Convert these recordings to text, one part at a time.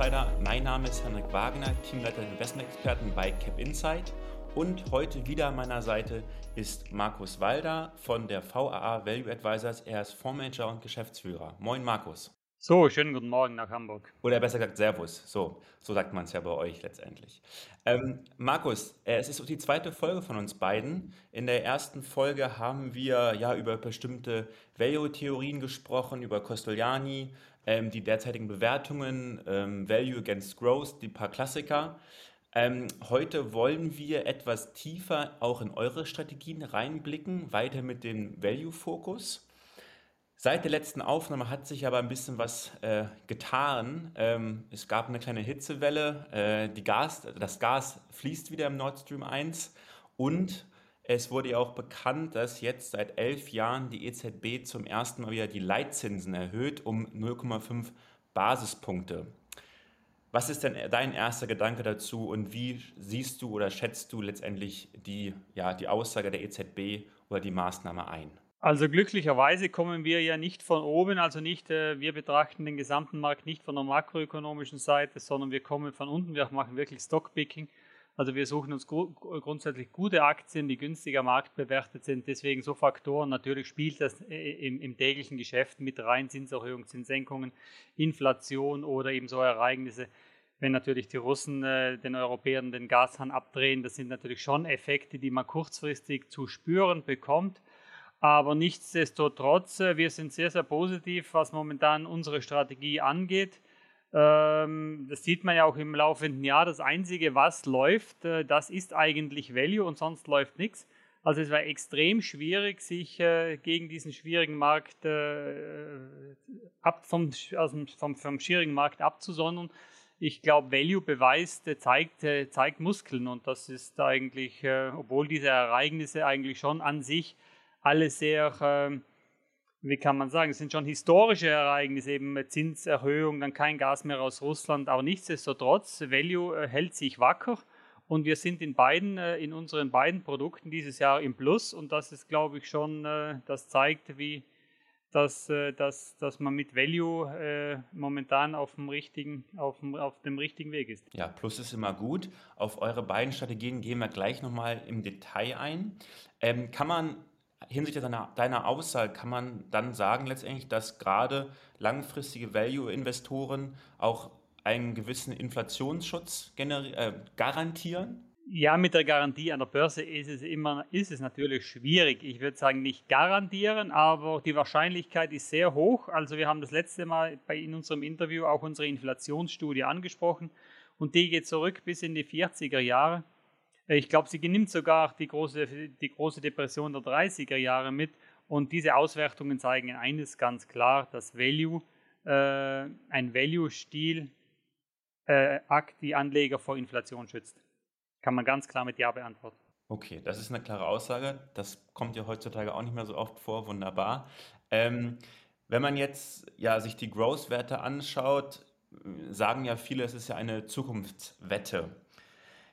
Insider. Mein Name ist Henrik Wagner, Teamleiter der Investmentexperten bei Cap Insight. Und heute wieder an meiner Seite ist Markus Walder von der VAA Value Advisors. Er ist Fondsmanager und Geschäftsführer. Moin Markus. So, schönen guten Morgen nach Hamburg. Oder besser gesagt Servus. So, so sagt man es ja bei euch letztendlich. Ähm, Markus, äh, es ist die zweite Folge von uns beiden. In der ersten Folge haben wir ja über bestimmte Value-Theorien gesprochen, über Costoliani, ähm, die derzeitigen Bewertungen, ähm, Value against Growth, die paar Klassiker. Ähm, heute wollen wir etwas tiefer auch in eure Strategien reinblicken, weiter mit dem Value-Fokus. Seit der letzten Aufnahme hat sich aber ein bisschen was äh, getan. Ähm, es gab eine kleine Hitzewelle, äh, Gas, das Gas fließt wieder im Nord Stream 1 und es wurde ja auch bekannt, dass jetzt seit elf Jahren die EZB zum ersten Mal wieder die Leitzinsen erhöht um 0,5 Basispunkte. Was ist denn dein erster Gedanke dazu und wie siehst du oder schätzt du letztendlich die, ja, die Aussage der EZB oder die Maßnahme ein? Also glücklicherweise kommen wir ja nicht von oben, also nicht, äh, wir betrachten den gesamten Markt nicht von der makroökonomischen Seite, sondern wir kommen von unten, wir machen wirklich Stockpicking. Also wir suchen uns gru grundsätzlich gute Aktien, die günstiger Markt bewertet sind. Deswegen so Faktoren, natürlich spielt das äh, im, im täglichen Geschäft mit rein, Zinserhöhungen, Zinssenkungen, Inflation oder eben so Ereignisse. Wenn natürlich die Russen äh, den Europäern den Gashahn abdrehen, das sind natürlich schon Effekte, die man kurzfristig zu spüren bekommt. Aber nichtsdestotrotz, äh, wir sind sehr, sehr positiv, was momentan unsere Strategie angeht. Ähm, das sieht man ja auch im laufenden Jahr. Das Einzige, was läuft, äh, das ist eigentlich Value und sonst läuft nichts. Also es war extrem schwierig, sich äh, gegen diesen schwierigen Markt ab, vom, vom, vom schwierigen Markt abzusondern. Ich glaube, Value beweist, zeigt, zeigt Muskeln und das ist eigentlich, obwohl diese Ereignisse eigentlich schon an sich alle sehr, ähm, wie kann man sagen, es sind schon historische Ereignisse, eben Zinserhöhung, dann kein Gas mehr aus Russland, aber nichtsdestotrotz, Value äh, hält sich wacker und wir sind in beiden, äh, in unseren beiden Produkten dieses Jahr im Plus und das ist, glaube ich, schon, äh, das zeigt, wie, dass, dass, dass man mit Value momentan auf dem, richtigen, auf, dem, auf dem richtigen Weg ist. Ja, Plus ist immer gut. Auf eure beiden Strategien gehen wir gleich nochmal im Detail ein. Ähm, kann man hinsichtlich deiner, deiner Aussage kann man dann sagen letztendlich, dass gerade langfristige Value-Investoren auch einen gewissen Inflationsschutz äh, garantieren? Ja, mit der Garantie an der Börse ist es immer, ist es natürlich schwierig. Ich würde sagen, nicht garantieren, aber die Wahrscheinlichkeit ist sehr hoch. Also wir haben das letzte Mal bei in unserem Interview auch unsere Inflationsstudie angesprochen und die geht zurück bis in die 40er Jahre. Äh, ich glaube, sie nimmt sogar die große, die große Depression der 30er Jahre mit. Und diese Auswertungen zeigen eines ganz klar, dass Value, äh, ein Value-Stil äh, die Anleger vor Inflation schützt. Kann man ganz klar mit Ja beantworten. Okay, das ist eine klare Aussage. Das kommt ja heutzutage auch nicht mehr so oft vor. Wunderbar. Ähm, wenn man jetzt ja, sich die Growth-Werte anschaut, sagen ja viele, es ist ja eine Zukunftswette.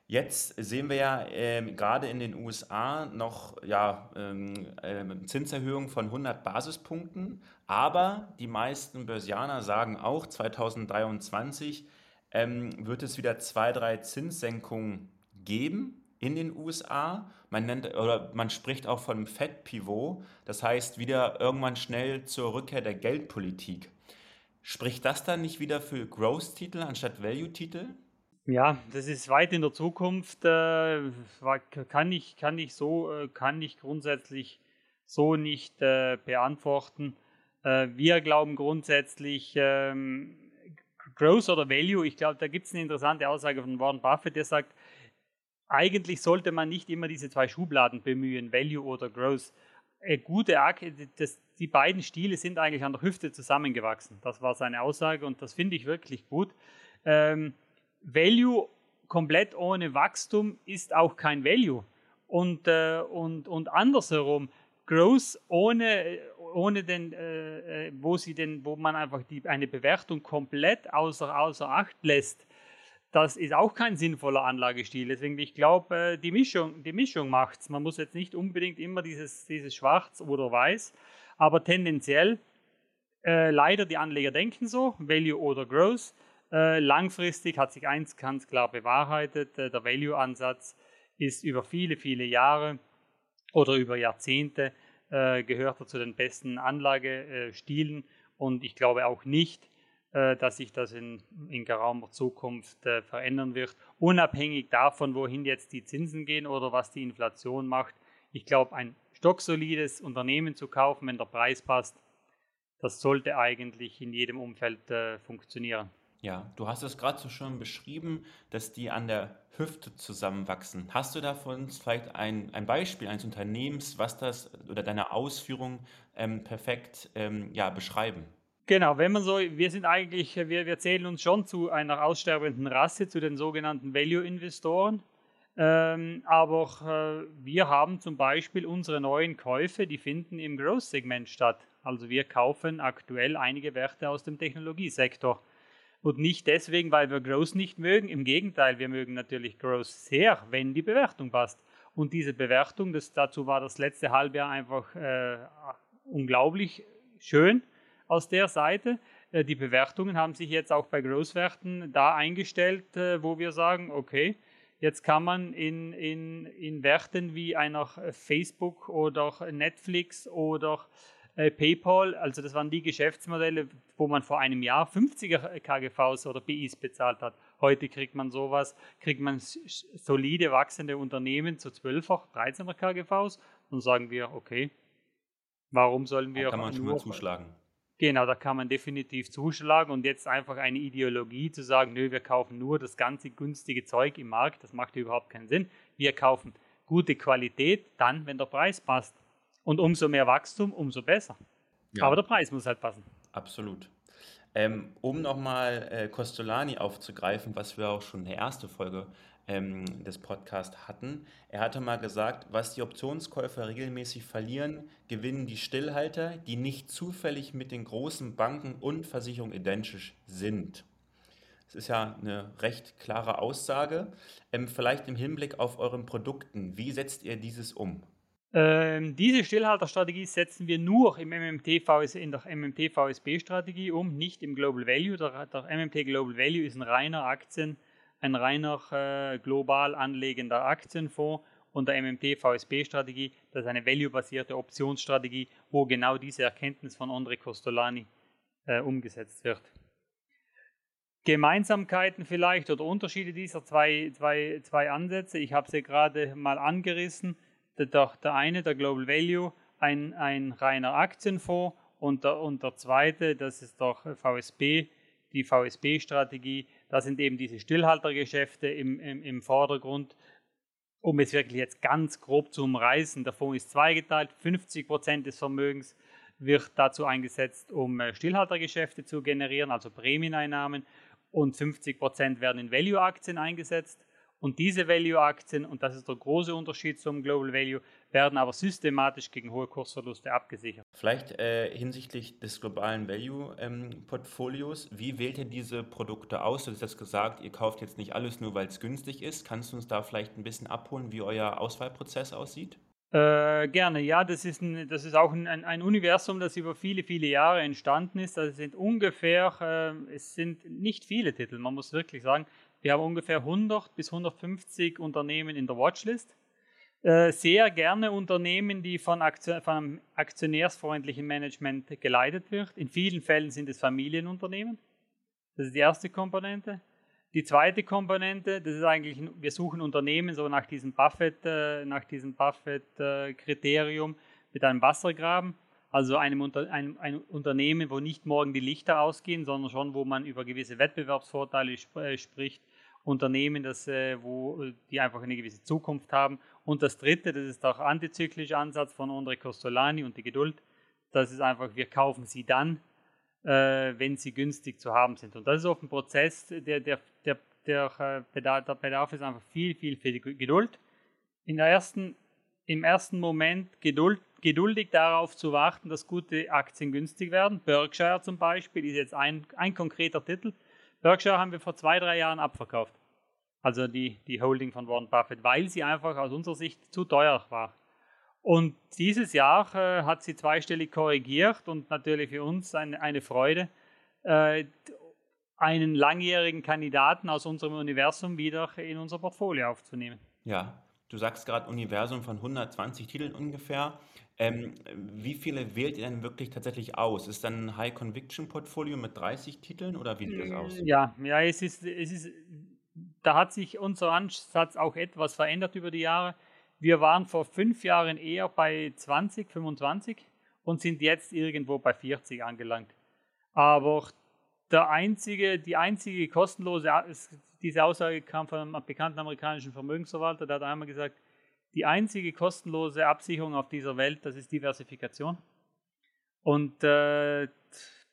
Jetzt sehen wir ja ähm, gerade in den USA noch ja, ähm, äh, Zinserhöhungen von 100 Basispunkten, aber die meisten Börsianer sagen auch, 2023 ähm, wird es wieder zwei, drei Zinssenkungen geben in den USA. Man nennt oder man spricht auch von Fed-Pivot, das heißt wieder irgendwann schnell zur Rückkehr der Geldpolitik. Spricht das dann nicht wieder für Growth-Titel anstatt Value-Titel? Ja, das ist weit in der Zukunft. Äh, kann, ich, kann, ich so, äh, kann ich grundsätzlich so nicht äh, beantworten. Wir glauben grundsätzlich, ähm, Growth oder Value, ich glaube, da gibt es eine interessante Aussage von Warren Buffett, der sagt, eigentlich sollte man nicht immer diese zwei Schubladen bemühen, Value oder Growth. Gute das, die beiden Stile sind eigentlich an der Hüfte zusammengewachsen. Das war seine Aussage und das finde ich wirklich gut. Ähm, Value komplett ohne Wachstum ist auch kein Value. Und, äh, und, und andersherum, Growth ohne, ohne den, äh, äh, wo sie den, wo man einfach die, eine Bewertung komplett außer, außer Acht lässt, das ist auch kein sinnvoller Anlagestil. Deswegen, ich glaube, äh, die Mischung, die Mischung macht's. Man muss jetzt nicht unbedingt immer dieses, dieses Schwarz oder Weiß, aber tendenziell, äh, leider die Anleger denken so, Value oder Growth. Äh, langfristig hat sich eins ganz klar bewahrheitet, äh, der Value-Ansatz ist über viele, viele Jahre oder über Jahrzehnte äh, gehört er zu den besten Anlagestilen und ich glaube auch nicht, äh, dass sich das in, in geraumer Zukunft verändern wird, unabhängig davon, wohin jetzt die Zinsen gehen oder was die Inflation macht. Ich glaube, ein stocksolides Unternehmen zu kaufen, wenn der Preis passt, das sollte eigentlich in jedem Umfeld funktionieren. Ja, du hast es gerade so schön beschrieben, dass die an der Hüfte zusammenwachsen. Hast du davon vielleicht ein, ein Beispiel eines Unternehmens, was das oder deine Ausführung ähm, perfekt ähm, ja, beschreiben? Genau, wenn man so, wir sind eigentlich, wir, wir zählen uns schon zu einer aussterbenden Rasse, zu den sogenannten Value-Investoren. Ähm, aber äh, wir haben zum Beispiel unsere neuen Käufe, die finden im Growth-Segment statt. Also wir kaufen aktuell einige Werte aus dem Technologiesektor. Und nicht deswegen, weil wir Growth nicht mögen. Im Gegenteil, wir mögen natürlich Growth sehr, wenn die Bewertung passt. Und diese Bewertung, das, dazu war das letzte Halbjahr einfach äh, unglaublich schön aus der Seite. Äh, die Bewertungen haben sich jetzt auch bei Großwerten da eingestellt, äh, wo wir sagen, okay, jetzt kann man in, in, in Werten wie einer Facebook oder Netflix oder äh, PayPal, also das waren die Geschäftsmodelle, wo man vor einem Jahr 50er KGVs oder BIs bezahlt hat. Heute kriegt man sowas, kriegt man solide wachsende Unternehmen zu 12er, 13er KGVs und sagen wir, okay, warum sollen wir... Da kann man schon mal zuschlagen. Genau, da kann man definitiv zuschlagen und jetzt einfach eine Ideologie zu sagen, nö, wir kaufen nur das ganze günstige Zeug im Markt, das macht überhaupt keinen Sinn. Wir kaufen gute Qualität dann, wenn der Preis passt. Und umso mehr Wachstum, umso besser. Ja. Aber der Preis muss halt passen. Absolut. Ähm, um nochmal äh, Costolani aufzugreifen, was wir auch schon in der ersten Folge ähm, des Podcasts hatten. Er hatte mal gesagt, was die Optionskäufer regelmäßig verlieren, gewinnen die Stillhalter, die nicht zufällig mit den großen Banken und Versicherungen identisch sind. Das ist ja eine recht klare Aussage. Ähm, vielleicht im Hinblick auf euren Produkten, wie setzt ihr dieses um? Ähm, diese Stillhalterstrategie setzen wir nur im MMT in der MMT VSB-Strategie um, nicht im Global Value. Der, der MMT Global Value ist ein reiner Aktien- ein reiner äh, global anlegender Aktienfonds und der MMT VSB-Strategie, das ist eine value-basierte Optionsstrategie, wo genau diese Erkenntnis von Andre Costolani äh, umgesetzt wird. Gemeinsamkeiten vielleicht oder Unterschiede dieser zwei, zwei, zwei Ansätze, ich habe sie gerade mal angerissen. Der, der eine, der Global Value, ein, ein reiner Aktienfonds und der, und der zweite, das ist der VSB, die VSB-Strategie, da sind eben diese Stillhaltergeschäfte im, im, im Vordergrund. Um es wirklich jetzt ganz grob zu umreißen, der Fonds ist zweigeteilt. 50 Prozent des Vermögens wird dazu eingesetzt, um äh, Stillhaltergeschäfte zu generieren, also Prämieneinnahmen. Und 50 Prozent werden in Value-Aktien eingesetzt. Und diese Value-Aktien, und das ist der große Unterschied zum Global Value, werden aber systematisch gegen hohe Kursverluste abgesichert. Vielleicht äh, hinsichtlich des globalen Value-Portfolios, ähm, wie wählt ihr diese Produkte aus? Du hast jetzt gesagt, ihr kauft jetzt nicht alles nur, weil es günstig ist. Kannst du uns da vielleicht ein bisschen abholen, wie euer Auswahlprozess aussieht? Äh, gerne, ja, das ist, ein, das ist auch ein, ein, Universum, das über viele, viele Jahre entstanden ist. Also es sind ungefähr, äh, es sind nicht viele Titel, man muss wirklich sagen, wir haben ungefähr 100 bis 150 Unternehmen in der Watchlist. Äh, sehr gerne Unternehmen, die von, Aktion, von einem aktionärsfreundlichen Management geleitet wird. In vielen Fällen sind es Familienunternehmen. Das ist die erste Komponente. Die zweite Komponente, das ist eigentlich, wir suchen Unternehmen so nach diesem Buffett, äh, nach diesem Buffett-Kriterium mit einem Wassergraben. Also einem, einem, einem, Unternehmen, wo nicht morgen die Lichter ausgehen, sondern schon, wo man über gewisse Wettbewerbsvorteile sp äh, spricht. Unternehmen, das, äh, wo, die einfach eine gewisse Zukunft haben. Und das dritte, das ist auch antizyklische Ansatz von Andre Costolani und die Geduld. Das ist einfach, wir kaufen sie dann, äh, wenn sie günstig zu haben sind. Und das ist oft ein Prozess, der, der, der, der, äh, Bedarf, der Bedarf ist einfach viel, viel, viel Geduld. In der ersten, Im ersten Moment Geduld geduldig darauf zu warten, dass gute Aktien günstig werden. Berkshire zum Beispiel ist jetzt ein, ein konkreter Titel. Berkshire haben wir vor zwei, drei Jahren abverkauft. Also die, die Holding von Warren Buffett, weil sie einfach aus unserer Sicht zu teuer war. Und dieses Jahr äh, hat sie zweistellig korrigiert und natürlich für uns eine, eine Freude. Äh, einen langjährigen Kandidaten aus unserem Universum wieder in unser Portfolio aufzunehmen. Ja, du sagst gerade Universum von 120 Titeln ungefähr. Ähm, wie viele wählt ihr denn wirklich tatsächlich aus? Ist dann ein High-Conviction-Portfolio mit 30 Titeln oder wie sieht das aus? Ja, ja es, ist, es ist, da hat sich unser Ansatz auch etwas verändert über die Jahre. Wir waren vor fünf Jahren eher bei 20, 25 und sind jetzt irgendwo bei 40 angelangt. Aber der einzige, die einzige kostenlose, diese Aussage kam von einem bekannten amerikanischen Vermögensverwalter, der hat einmal gesagt, die einzige kostenlose Absicherung auf dieser Welt, das ist Diversifikation. Und äh,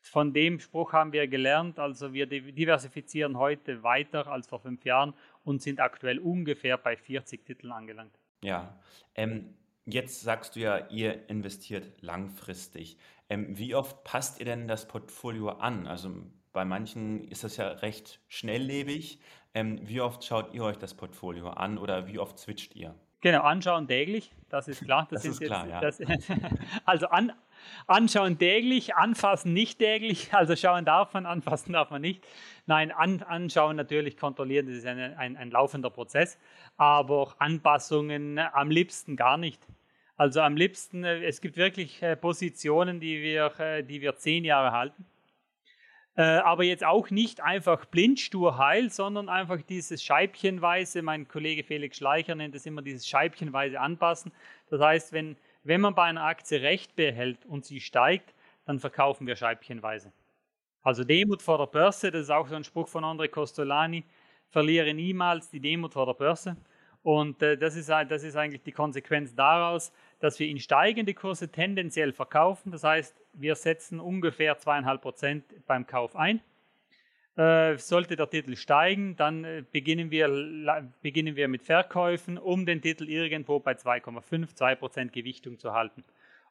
von dem Spruch haben wir gelernt, also wir diversifizieren heute weiter als vor fünf Jahren und sind aktuell ungefähr bei 40 Titeln angelangt. Ja, ähm, jetzt sagst du ja, ihr investiert langfristig. Ähm, wie oft passt ihr denn das Portfolio an? Also bei manchen ist das ja recht schnelllebig. Ähm, wie oft schaut ihr euch das Portfolio an oder wie oft switcht ihr? Genau, anschauen täglich, das ist klar. Das, das ist klar, jetzt, ja. Das, also an, anschauen täglich, anfassen nicht täglich. Also schauen darf man, anfassen darf man nicht. Nein, an, anschauen natürlich, kontrollieren, das ist ein, ein, ein laufender Prozess. Aber Anpassungen am liebsten gar nicht. Also am liebsten, äh, es gibt wirklich äh, Positionen, die wir, äh, die wir zehn Jahre halten. Äh, aber jetzt auch nicht einfach blind, stur, heil, sondern einfach dieses scheibchenweise, mein Kollege Felix Schleicher nennt es immer dieses scheibchenweise anpassen. Das heißt, wenn, wenn man bei einer Aktie Recht behält und sie steigt, dann verkaufen wir scheibchenweise. Also Demut vor der Börse, das ist auch so ein Spruch von André Costolani, verliere niemals die Demut vor der Börse. Und äh, das, ist, das ist eigentlich die Konsequenz daraus, dass wir in steigende Kurse tendenziell verkaufen. Das heißt, wir setzen ungefähr zweieinhalb Prozent beim Kauf ein. Äh, sollte der Titel steigen, dann äh, beginnen, wir, beginnen wir mit Verkäufen, um den Titel irgendwo bei 2,5, 2 Prozent Gewichtung zu halten.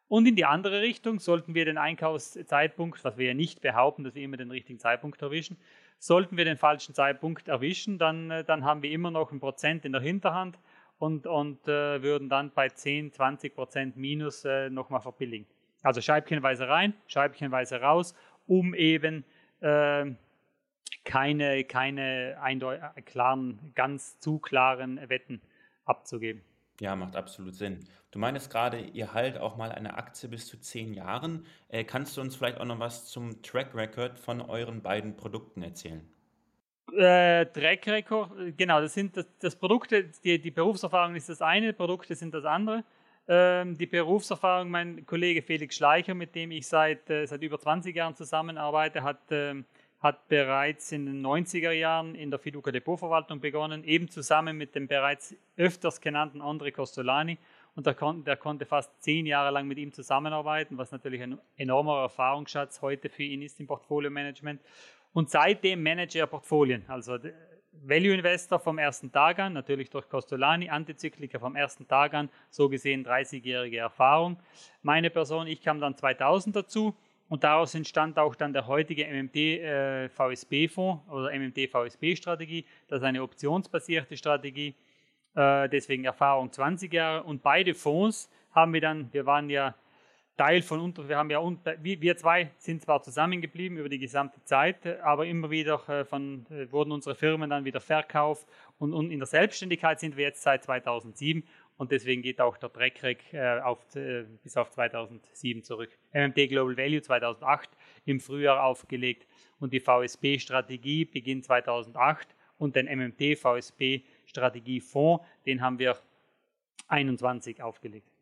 Und in die andere Richtung sollten wir den Einkaufszeitpunkt, was wir ja nicht behaupten, dass wir immer den richtigen Zeitpunkt erwischen, sollten wir den falschen Zeitpunkt erwischen, dann, äh, dann haben wir immer noch ein Prozent in der Hinterhand und, und äh, würden dann bei 10, 20 Prozent Minus nochmal verbilligen. Also scheibchenweise rein, scheibchenweise raus, um eben äh, keine, keine äh, klaren, ganz zu klaren Wetten abzugeben. Ja, macht absolut Sinn. Du meinst gerade, ihr haltet auch mal eine Aktie bis zu zehn Jahren. Äh, kannst du uns vielleicht auch noch was zum Track Record von euren beiden Produkten erzählen? Äh, Track Record, genau, das sind das, das Produkte, die, die, Berufserfahrung ist das eine, Produkte sind das andere. Ähm, die Berufserfahrung, mein Kollege Felix Schleicher, mit dem ich seit, äh, seit über 20 Jahren zusammenarbeite, hat, äh, hat bereits in den 90er Jahren in der Fiduca Depotverwaltung begonnen, eben zusammen mit dem bereits öfters genannten André Costolani. Und der, kon der konnte fast zehn Jahre lang mit ihm zusammenarbeiten, was natürlich ein enormer Erfahrungsschatz heute für ihn ist im Portfolio-Management. Und seitdem manage er Portfolien. Also Value Investor vom ersten Tag an, natürlich durch Costolani, Antizykliker vom ersten Tag an, so gesehen 30-jährige Erfahrung. Meine Person, ich kam dann 2000 dazu und daraus entstand auch dann der heutige MMT äh, oder MMT VSB-Strategie. Das ist eine optionsbasierte Strategie, äh, deswegen Erfahrung 20 Jahre. Und beide Fonds haben wir dann, wir waren ja Teil von unter, wir haben ja wir zwei sind zwar zusammengeblieben über die gesamte Zeit, aber immer wieder äh, von, äh, wurden unsere Firmen dann wieder verkauft und, in der Selbstständigkeit sind wir jetzt seit 2007 und deswegen geht auch der Trackrec äh, auf, bis auf 2007 zurück. MMT Global Value 2008 im Frühjahr aufgelegt und die VSB Strategie beginnt 2008 und den MMT VSB Strategie Fonds, den haben wir 21 aufgelegt.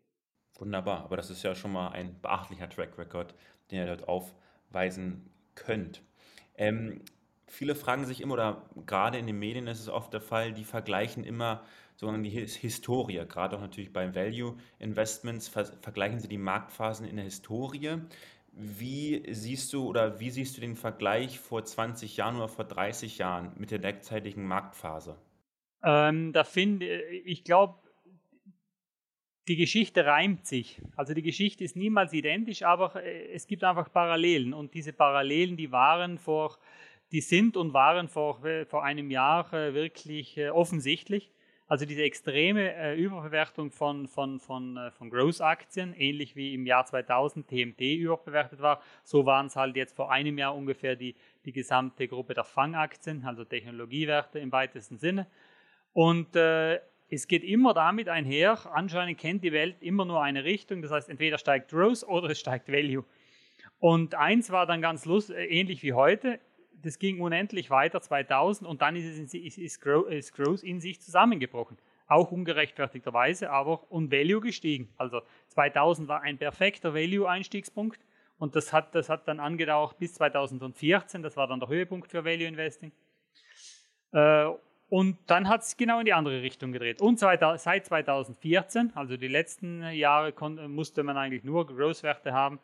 Wunderbar, aber das ist ja schon mal ein beachtlicher Track Record, den ihr dort aufweisen könnt. Ähm, viele fragen sich immer, oder gerade in den Medien ist es oft der Fall, die vergleichen immer sozusagen die Historie, gerade auch natürlich bei Value Investments, ver vergleichen sie die Marktphasen in der Historie. Wie siehst du oder wie siehst du den Vergleich vor 20 Jahren oder vor 30 Jahren mit der derzeitigen Marktphase? Ähm, da finde ich glaube, die Geschichte reimt sich. Also die Geschichte ist niemals identisch, aber äh, es gibt einfach Parallelen. Und diese Parallelen, die waren vor, die sind und waren vor, äh, vor einem Jahr äh, wirklich offensichtlich. Also diese extreme Überbewertung von, von, von, von Growth-Aktien, ähnlich wie im Jahr 2000 TMT überbewertet war, so waren es halt jetzt vor einem Jahr ungefähr die, die gesamte Gruppe der Fangaktien, also Technologiewerte im weitesten Sinne. Und äh, es geht immer damit einher, anscheinend kennt die Welt immer nur eine Richtung, das heißt entweder steigt Growth oder es steigt Value. Und eins war dann ganz lustig, äh, ähnlich wie heute, das ging unendlich weiter, 2000, und dann ist, es in, ist, ist, ist Growth in sich zusammengebrochen. Auch ungerechtfertigterweise, aber und Value gestiegen. Also 2000 war ein perfekter Value-Einstiegspunkt und das hat, das hat dann angedauert bis 2014, das war dann der Höhepunkt für Value Investing. Äh, und dann hat es genau in die andere Richtung gedreht. Und seit 2014, also die letzten Jahre, musste man eigentlich nur Growth-Werte haben,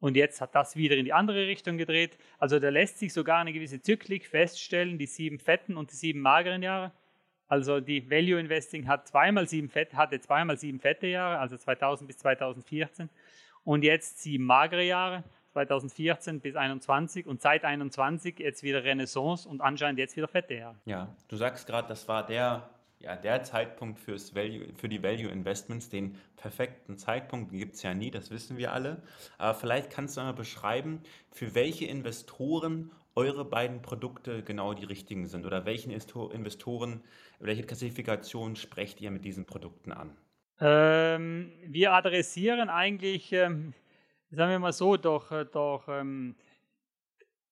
und jetzt hat das wieder in die andere Richtung gedreht. Also da lässt sich sogar eine gewisse Zyklik feststellen, die sieben fetten und die sieben mageren Jahre. Also die Value Investing hat zweimal sieben fett, hatte zweimal sieben fette Jahre, also 2000 bis 2014. Und jetzt sieben magere Jahre, 2014 bis 2021 und seit 2021 jetzt wieder Renaissance und anscheinend jetzt wieder fette. Ja, du sagst gerade, das war der ja, der Zeitpunkt fürs Value, für die Value Investments, den perfekten Zeitpunkt gibt es ja nie, das wissen wir alle. Aber vielleicht kannst du mal beschreiben, für welche Investoren eure beiden Produkte genau die richtigen sind oder welchen Investoren, welche Klassifikation sprecht ihr mit diesen Produkten an? Ähm, wir adressieren eigentlich, ähm, sagen wir mal so, doch, äh, doch ähm,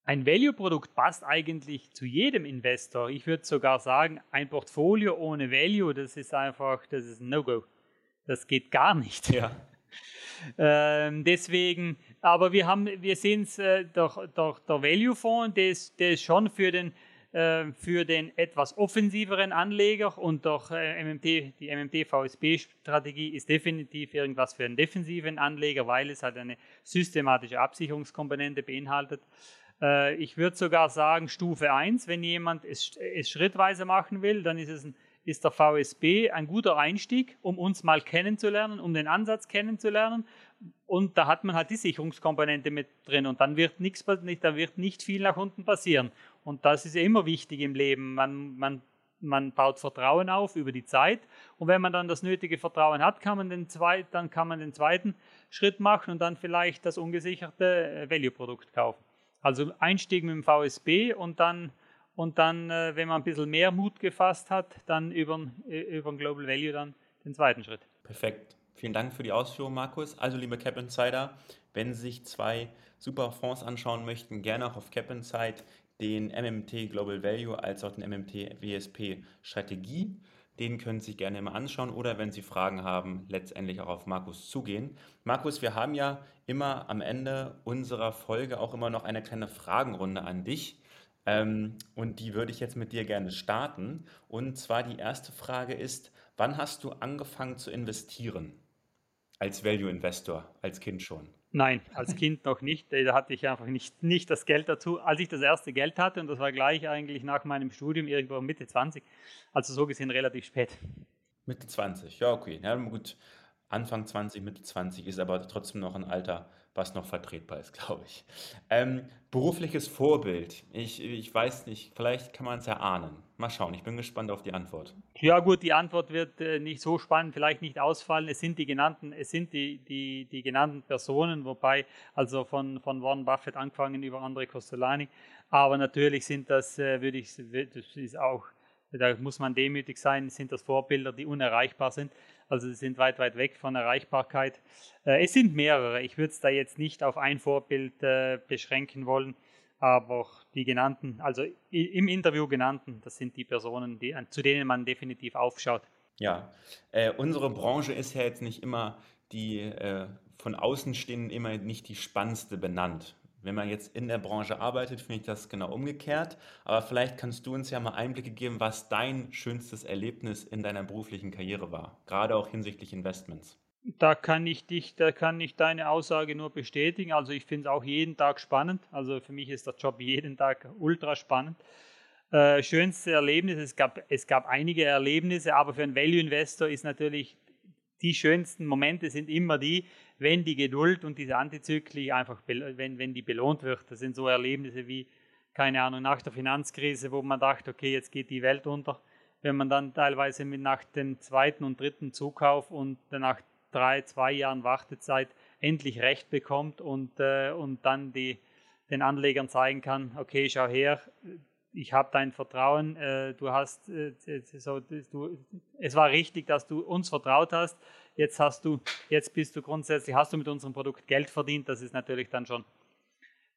ein Value-Produkt passt eigentlich zu jedem Investor. Ich würde sogar sagen, ein Portfolio ohne Value, das ist einfach, das ist ein No-Go. Das geht gar nicht. Ja. ähm, deswegen, aber wir haben, wir sehen es äh, durch, durch der Value-Fonds, der ist, der ist schon für den, äh, für den etwas offensiveren Anleger und durch äh, MMT, die MMT-VSB-Strategie ist definitiv irgendwas für einen defensiven Anleger, weil es halt eine systematische Absicherungskomponente beinhaltet. Äh, ich würde sogar sagen, Stufe 1, wenn jemand es, es schrittweise machen will, dann ist, es ein, ist der VSB ein guter Einstieg, um uns mal kennenzulernen, um den Ansatz kennenzulernen. Und da hat man halt die Sicherungskomponente mit drin und dann wird nichts, da wird nicht viel nach unten passieren. Und das ist ja immer wichtig im Leben. Man, man, man baut Vertrauen auf über die Zeit und wenn man dann das nötige Vertrauen hat, kann man den zweit, dann kann man den zweiten Schritt machen und dann vielleicht das ungesicherte äh, Value-Produkt kaufen. Also Einstieg mit dem VSB und dann, und dann äh, wenn man ein bisschen mehr Mut gefasst hat, dann über, äh, über Global Value dann den zweiten Schritt. Perfekt. Vielen Dank für die Ausführung, Markus. Also, liebe Cap Insider, wenn Sie sich zwei super Fonds anschauen möchten, gerne auch auf Cap Insight den MMT Global Value als auch den MMT WSP Strategie. Den können Sie sich gerne immer anschauen oder wenn Sie Fragen haben, letztendlich auch auf Markus zugehen. Markus, wir haben ja immer am Ende unserer Folge auch immer noch eine kleine Fragenrunde an dich. Ähm, und die würde ich jetzt mit dir gerne starten. Und zwar die erste Frage ist, wann hast du angefangen zu investieren? Als Value Investor, als Kind schon? Nein, als Kind noch nicht. Da hatte ich einfach nicht, nicht das Geld dazu. Als ich das erste Geld hatte, und das war gleich eigentlich nach meinem Studium, irgendwo Mitte 20, also so gesehen relativ spät. Mitte 20, ja, okay. Ja, gut. Anfang 20, Mitte 20 ist aber trotzdem noch ein Alter, was noch vertretbar ist, glaube ich. Ähm, berufliches Vorbild. Ich, ich weiß nicht, vielleicht kann man es erahnen. Mal schauen, ich bin gespannt auf die Antwort. Ja gut, die Antwort wird äh, nicht so spannend, vielleicht nicht ausfallen. Es sind die genannten, es sind die, die, die genannten Personen, wobei also von, von Warren Buffett angefangen über André Costolani. Aber natürlich sind das, äh, würde ich, das ist auch, da muss man demütig sein, sind das Vorbilder, die unerreichbar sind. Also sie sind weit, weit weg von Erreichbarkeit. Äh, es sind mehrere. Ich würde es da jetzt nicht auf ein Vorbild äh, beschränken wollen, aber die genannten, also im Interview genannten, das sind die Personen, die, zu denen man definitiv aufschaut. Ja, äh, unsere Branche ist ja jetzt nicht immer die äh, von außen stehenden immer nicht die spannendste benannt. Wenn man jetzt in der Branche arbeitet, finde ich das genau umgekehrt. Aber vielleicht kannst du uns ja mal Einblicke geben, was dein schönstes Erlebnis in deiner beruflichen Karriere war, gerade auch hinsichtlich Investments. Da kann ich dich, da kann ich deine Aussage nur bestätigen. Also ich finde es auch jeden Tag spannend. Also für mich ist der Job jeden Tag ultra spannend. Äh, schönste Erlebnis, es gab, es gab einige Erlebnisse, aber für einen Value Investor ist natürlich die schönsten Momente sind immer die, wenn die Geduld und diese Antizyklik einfach, wenn, wenn die belohnt wird. Das sind so Erlebnisse wie, keine Ahnung, nach der Finanzkrise, wo man dachte, okay, jetzt geht die Welt unter. wenn man dann teilweise mit nach dem zweiten und dritten Zukauf und nach drei, zwei Jahren Wartezeit endlich Recht bekommt und, äh, und dann die, den Anlegern zeigen kann, okay, schau her, ich habe dein Vertrauen, äh, du hast äh, so, du, es war richtig, dass du uns vertraut hast. Jetzt hast du, jetzt bist du grundsätzlich, hast du mit unserem Produkt Geld verdient. Das ist natürlich dann schon,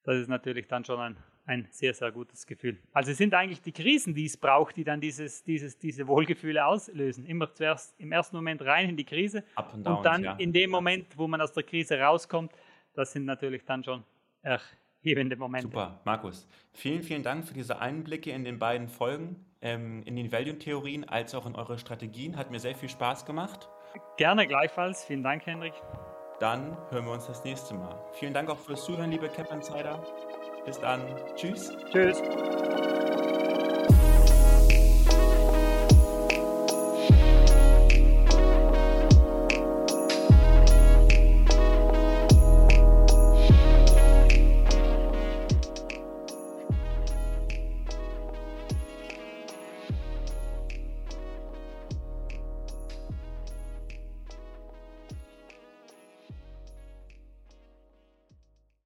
das ist natürlich dann schon ein, ein sehr, sehr gutes Gefühl. Also es sind eigentlich die Krisen, die es braucht, die dann dieses, dieses, diese Wohlgefühle auslösen. Immer zuerst im ersten Moment rein in die Krise und, downs, und, dann ja. in dem Moment, wo man aus der Krise rauskommt, das sind natürlich dann schon erhebende Momente. Super, Markus. Vielen, vielen Dank für diese Einblicke in den beiden Folgen, ähm, in den Value-Theorien als auch in eure Strategien. Hat mir sehr viel Spaß gemacht. Gerne gleichfalls. Vielen Dank, Henrik. Dann hören wir uns das nächste Mal. Vielen Dank auch fürs Zuhören, liebe Cap Insider. Bis dann. Tschüss. Tschüss.